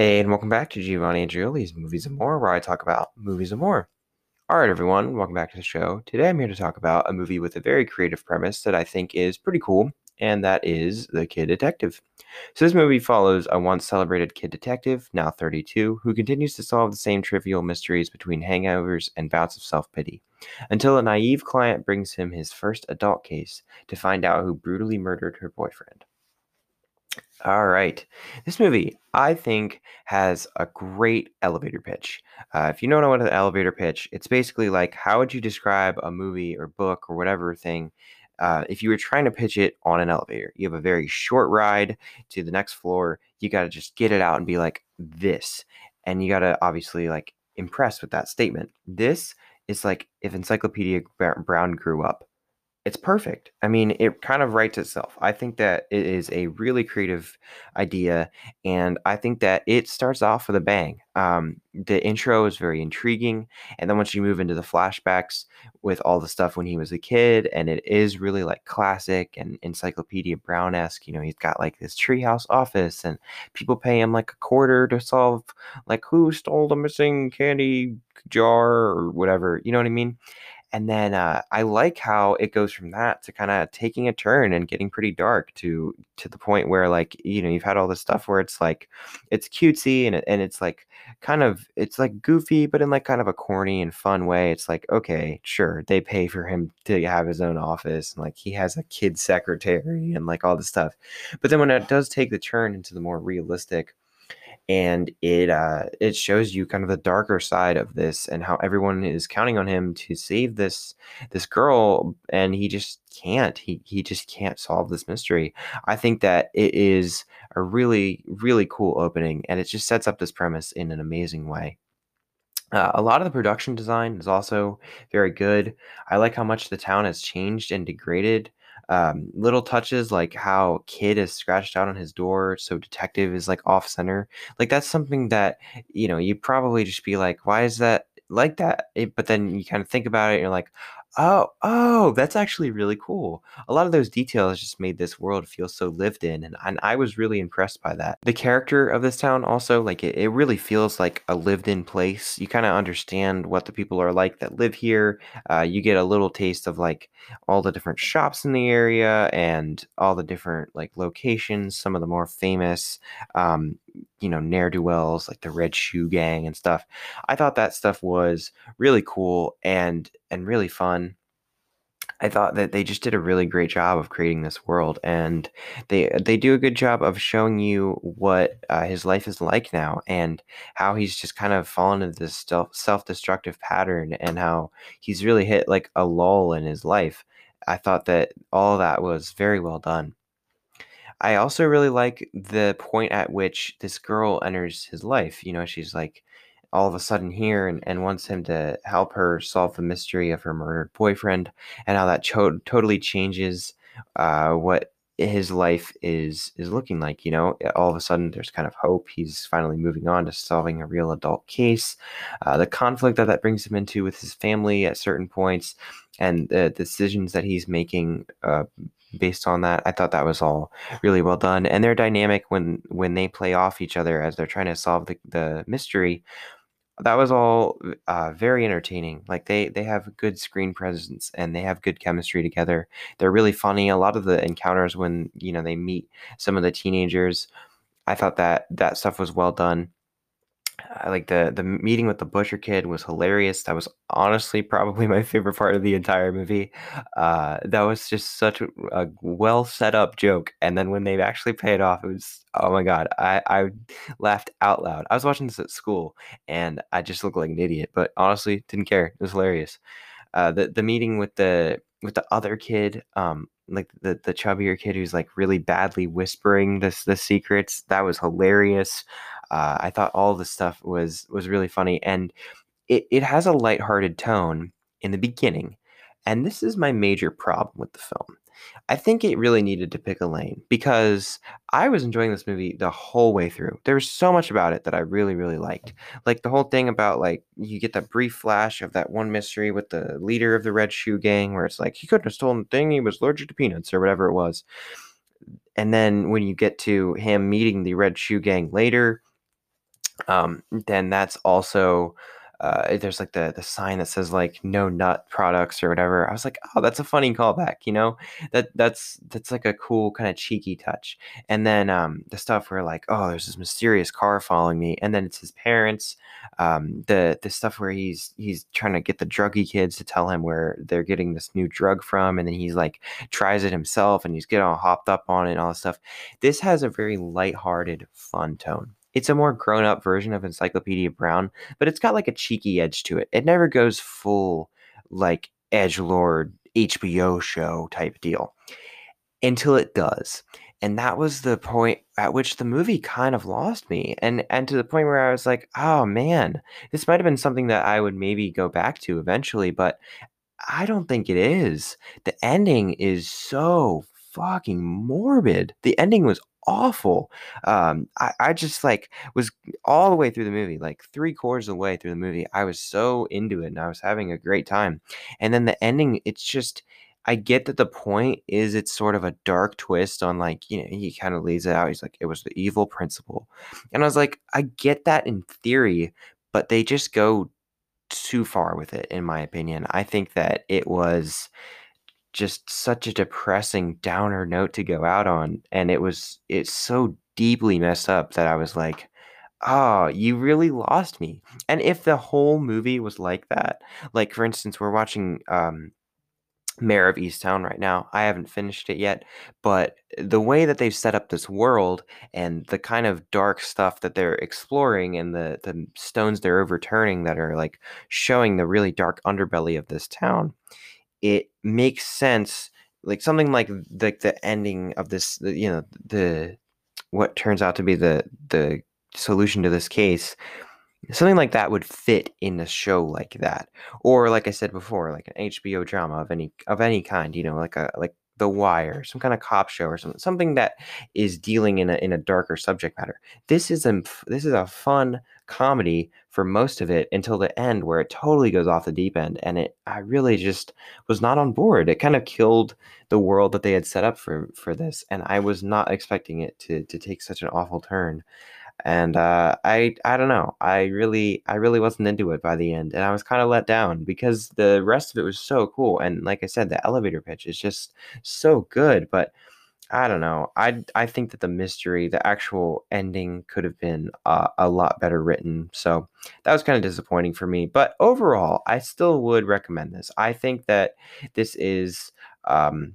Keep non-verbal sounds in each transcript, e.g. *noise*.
Hey, and welcome back to Giovanni and Giuli's Movies and More, where I talk about movies and more. All right, everyone, welcome back to the show. Today I'm here to talk about a movie with a very creative premise that I think is pretty cool, and that is The Kid Detective. So, this movie follows a once celebrated kid detective, now 32, who continues to solve the same trivial mysteries between hangovers and bouts of self pity, until a naive client brings him his first adult case to find out who brutally murdered her boyfriend. All right. This movie, I think, has a great elevator pitch. Uh, if you don't know what an elevator pitch, it's basically like how would you describe a movie or book or whatever thing uh, if you were trying to pitch it on an elevator? You have a very short ride to the next floor. You got to just get it out and be like this, and you got to obviously like impress with that statement. This is like if Encyclopedia Brown grew up it's perfect. I mean, it kind of writes itself. I think that it is a really creative idea, and I think that it starts off with a bang. Um, the intro is very intriguing, and then once you move into the flashbacks with all the stuff when he was a kid, and it is really like classic and Encyclopedia Brown esque. You know, he's got like this treehouse office, and people pay him like a quarter to solve like who stole the missing candy jar or whatever. You know what I mean? And then uh, I like how it goes from that to kind of taking a turn and getting pretty dark to to the point where like you know you've had all this stuff where it's like it's cutesy and and it's like kind of it's like goofy but in like kind of a corny and fun way. It's like okay, sure, they pay for him to have his own office and like he has a kid secretary and like all this stuff. But then when it does take the turn into the more realistic and it uh, it shows you kind of the darker side of this and how everyone is counting on him to save this this girl and he just can't. He he just can't solve this mystery. I think that it is a really really cool opening and it just sets up this premise in an amazing way. Uh, a lot of the production design is also very good. I like how much the town has changed and degraded um, little touches like how kid is scratched out on his door so detective is like off center like that's something that you know you'd probably just be like why is that like that? It, but then you kind of think about it and you're like Oh, oh, that's actually really cool. A lot of those details just made this world feel so lived in, and, and I was really impressed by that. The character of this town also, like it, it really feels like a lived in place. You kind of understand what the people are like that live here. Uh, you get a little taste of like all the different shops in the area and all the different like locations, some of the more famous um, you know ne'er do wells like the Red Shoe Gang and stuff. I thought that stuff was really cool and and really fun. I thought that they just did a really great job of creating this world, and they they do a good job of showing you what uh, his life is like now, and how he's just kind of fallen into this self destructive pattern, and how he's really hit like a lull in his life. I thought that all that was very well done. I also really like the point at which this girl enters his life. You know, she's like all of a sudden here and, and wants him to help her solve the mystery of her murdered boyfriend and how that cho- totally changes uh, what his life is is looking like you know all of a sudden there's kind of hope he's finally moving on to solving a real adult case uh, the conflict that that brings him into with his family at certain points and the decisions that he's making uh, based on that. I thought that was all really well done, and their dynamic when when they play off each other as they're trying to solve the, the mystery. That was all uh, very entertaining. Like they they have good screen presence and they have good chemistry together. They're really funny. A lot of the encounters when you know they meet some of the teenagers, I thought that that stuff was well done. I like the the meeting with the butcher kid was hilarious. That was honestly probably *laughs* my favorite part of the entire movie. Uh, that was just such a, a, well set up joke, and then when they actually paid off, it was oh my god! I I laughed out loud. I was watching this at school, and I just looked like an idiot, but honestly didn't care. It was hilarious. Uh, the the meeting with the with the other kid, um, like the the chubbier kid who's like really badly whispering this the secrets. That was hilarious. Uh, I thought all this stuff was was really funny, and it it has a lighthearted tone in the beginning, and this is my major problem with the film. I think it really needed to pick a lane because I was enjoying this movie the whole way through. There was so much about it that I really, really liked. Like the whole thing about like you get that brief flash of that one mystery with the leader of the Red Shoe Gang where it's like he couldn't have stolen the thing, he was allergic to peanuts or whatever it was. And then when you get to him meeting the Red Shoe Gang later, um, then that's also uh, there's like the the sign that says like no nut products or whatever. I was like, oh, that's a funny callback, you know. That that's that's like a cool kind of cheeky touch. And then um, the stuff where like, oh, there's this mysterious car following me, and then it's his parents. Um, the the stuff where he's he's trying to get the druggy kids to tell him where they're getting this new drug from, and then he's like tries it himself, and he's getting all hopped up on it and all this stuff. This has a very lighthearted, fun tone it's a more grown up version of Encyclopedia Brown, but it's got like a cheeky edge to it. It never goes full like edge lord HBO show type deal until it does. And that was the point at which the movie kind of lost me. And and to the point where I was like, "Oh man, this might have been something that I would maybe go back to eventually, but I don't think it is. The ending is so fucking morbid. The ending was awful. Um, I, I just like was all the way through the movie, like three quarters of the way through the movie. I was so into it and I was having a great time. And then the ending, it's just, I get that the point is it's sort of a dark twist on like, you know, he kind of lays it out. He's like, it was the evil principle. And I was like, I get that in theory, but they just go too far with it, in my opinion. I think that it was just such a depressing downer note to go out on and it was it's so deeply messed up that I was like, "Oh, you really lost me." And if the whole movie was like that, like for instance, we're watching um Mare of Easttown right now. I haven't finished it yet, but the way that they've set up this world and the kind of dark stuff that they're exploring and the the stones they're overturning that are like showing the really dark underbelly of this town it makes sense like something like the the ending of this you know the what turns out to be the the solution to this case something like that would fit in a show like that. Or like i said before like an hbo drama of any of any kind you know like a like the Wire, some kind of cop show or something, something that is dealing in a in a darker subject matter. This is a this is a fun comedy for most of it until the end where it totally goes off the deep end and it I really just was not on board. It kind of killed the world that they had set up for for this and I was not expecting it to to take such an awful turn and uh, I I don't know. I really I really wasn't into it by the end, and I was kind of let down because the rest of it was so cool. And like I said, the elevator pitch is just so good. But I don't know. I I think that the mystery, the actual ending, could have been uh, a lot better written. So that was kind of disappointing for me. But overall, I still would recommend this. I think that this is. Um,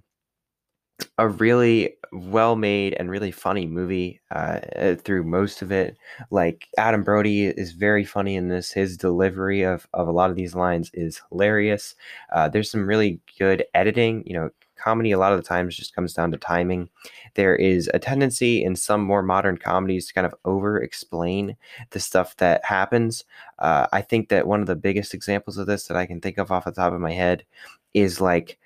a really well made and really funny movie uh, uh, through most of it. Like Adam Brody is very funny in this. His delivery of, of a lot of these lines is hilarious. Uh, there's some really good editing. You know, comedy a lot of the times just comes down to timing. There is a tendency in some more modern comedies to kind of over explain the stuff that happens. Uh, I think that one of the biggest examples of this that I can think of off the top of my head is like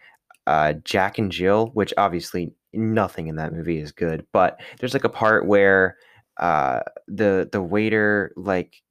uh, Jack and Jill, which obviously nothing in that movie is good, but there's like a part where uh, the the waiter like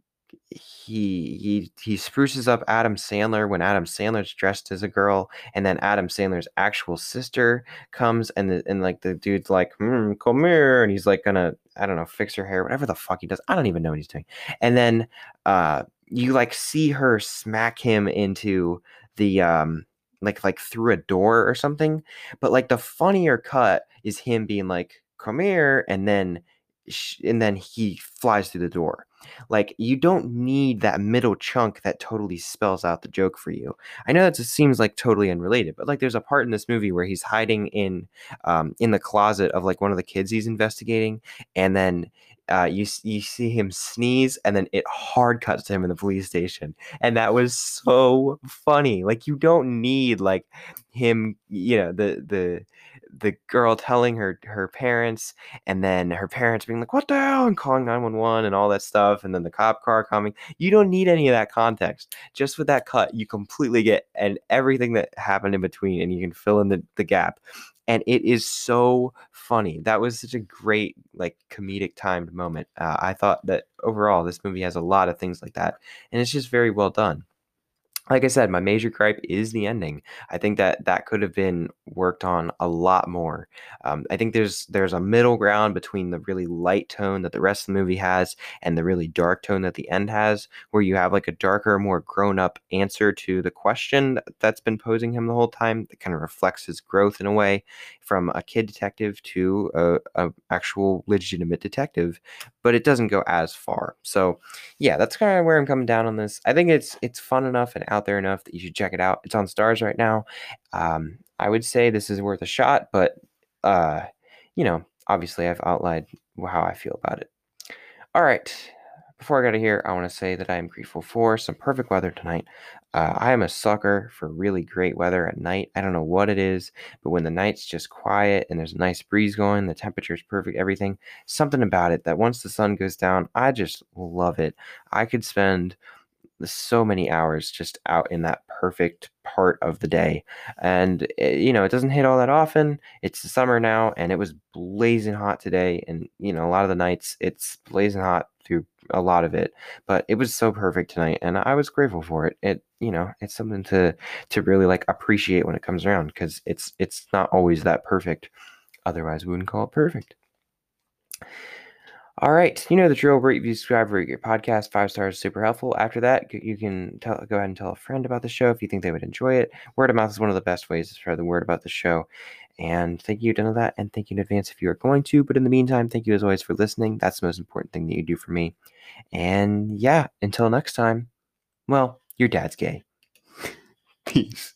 he he he spruces up Adam Sandler when Adam Sandler's dressed as a girl, and then Adam Sandler's actual sister comes, and the, and like the dude's like, hmm, "Come here," and he's like gonna I don't know fix her hair, whatever the fuck he does. I don't even know what he's doing. And then uh, you like see her smack him into the um like like through a door or something. But like the funnier cut is him being like, "Come here," and then and then he flies through the door. Like you don't need that middle chunk that totally spells out the joke for you. I know that just seems like totally unrelated, but like there's a part in this movie where he's hiding in um in the closet of like one of the kids he's investigating, and then uh, you you see him sneeze, and then it hard cuts to him in the police station, and that was so funny. Like you don't need like him, you know, the the the girl telling her her parents, and then her parents being like, "What the hell?" and calling nine one one and all that stuff, and then the cop car coming. You don't need any of that context. Just with that cut, you completely get and everything that happened in between, and you can fill in the the gap and it is so funny. That was such a great, like, comedic timed moment. Uh, I thought that overall, this movie has a lot of things like that, and it's just very well done. Like I said, my major gripe is the ending. I think that that could have been worked on a lot more. Um, I think there's there's a middle ground between the really light tone that the rest of the movie has and the really dark tone that the end has, where you have like a darker, more grown up answer to the question that's been posing him the whole time. That kind of reflects his growth in a way from a kid detective to a, a actual legitimate detective, but it doesn't go as far. So yeah, that's kind of where I'm coming down on this. I think it's it's fun enough and out there enough that you should check it out. It's on Starz right now. Um, I would say this is worth a shot, but uh, you know, obviously I've outlined how I feel about it. All right. Before I get out of here, I want to say that I am grateful for some perfect weather tonight. Uh, I am a sucker for really great weather at night. I don't know what it is, but when the night's just quiet and there's a nice breeze going, the temperature is perfect, everything, something about it that once the sun goes down, I just love it. I could spend so many hours just out in that perfect part of the day. And, it, you know, it doesn't hit all that often. It's the summer now, and it was blazing hot today. And, you know, a lot of the nights it's blazing hot through a lot of it. But it was so perfect tonight, and I was grateful for it. It, you know, it's something to to really like appreciate when it comes around because it's it's not always that perfect. Otherwise, we wouldn't call it perfect. All right, you know the drill. Rate, review, subscribe, rate your podcast. Five stars, super helpful. After that, you can tell, go ahead and tell a friend about the show if you think they would enjoy it. Word of mouth is one of the best ways to spread the word about the show. And thank you, done that, and thank you in advance if you are going to. But in the meantime, thank you as always for listening. That's the most important thing that you do for me. And yeah, until next time, well, your dad's gay. *laughs* Peace.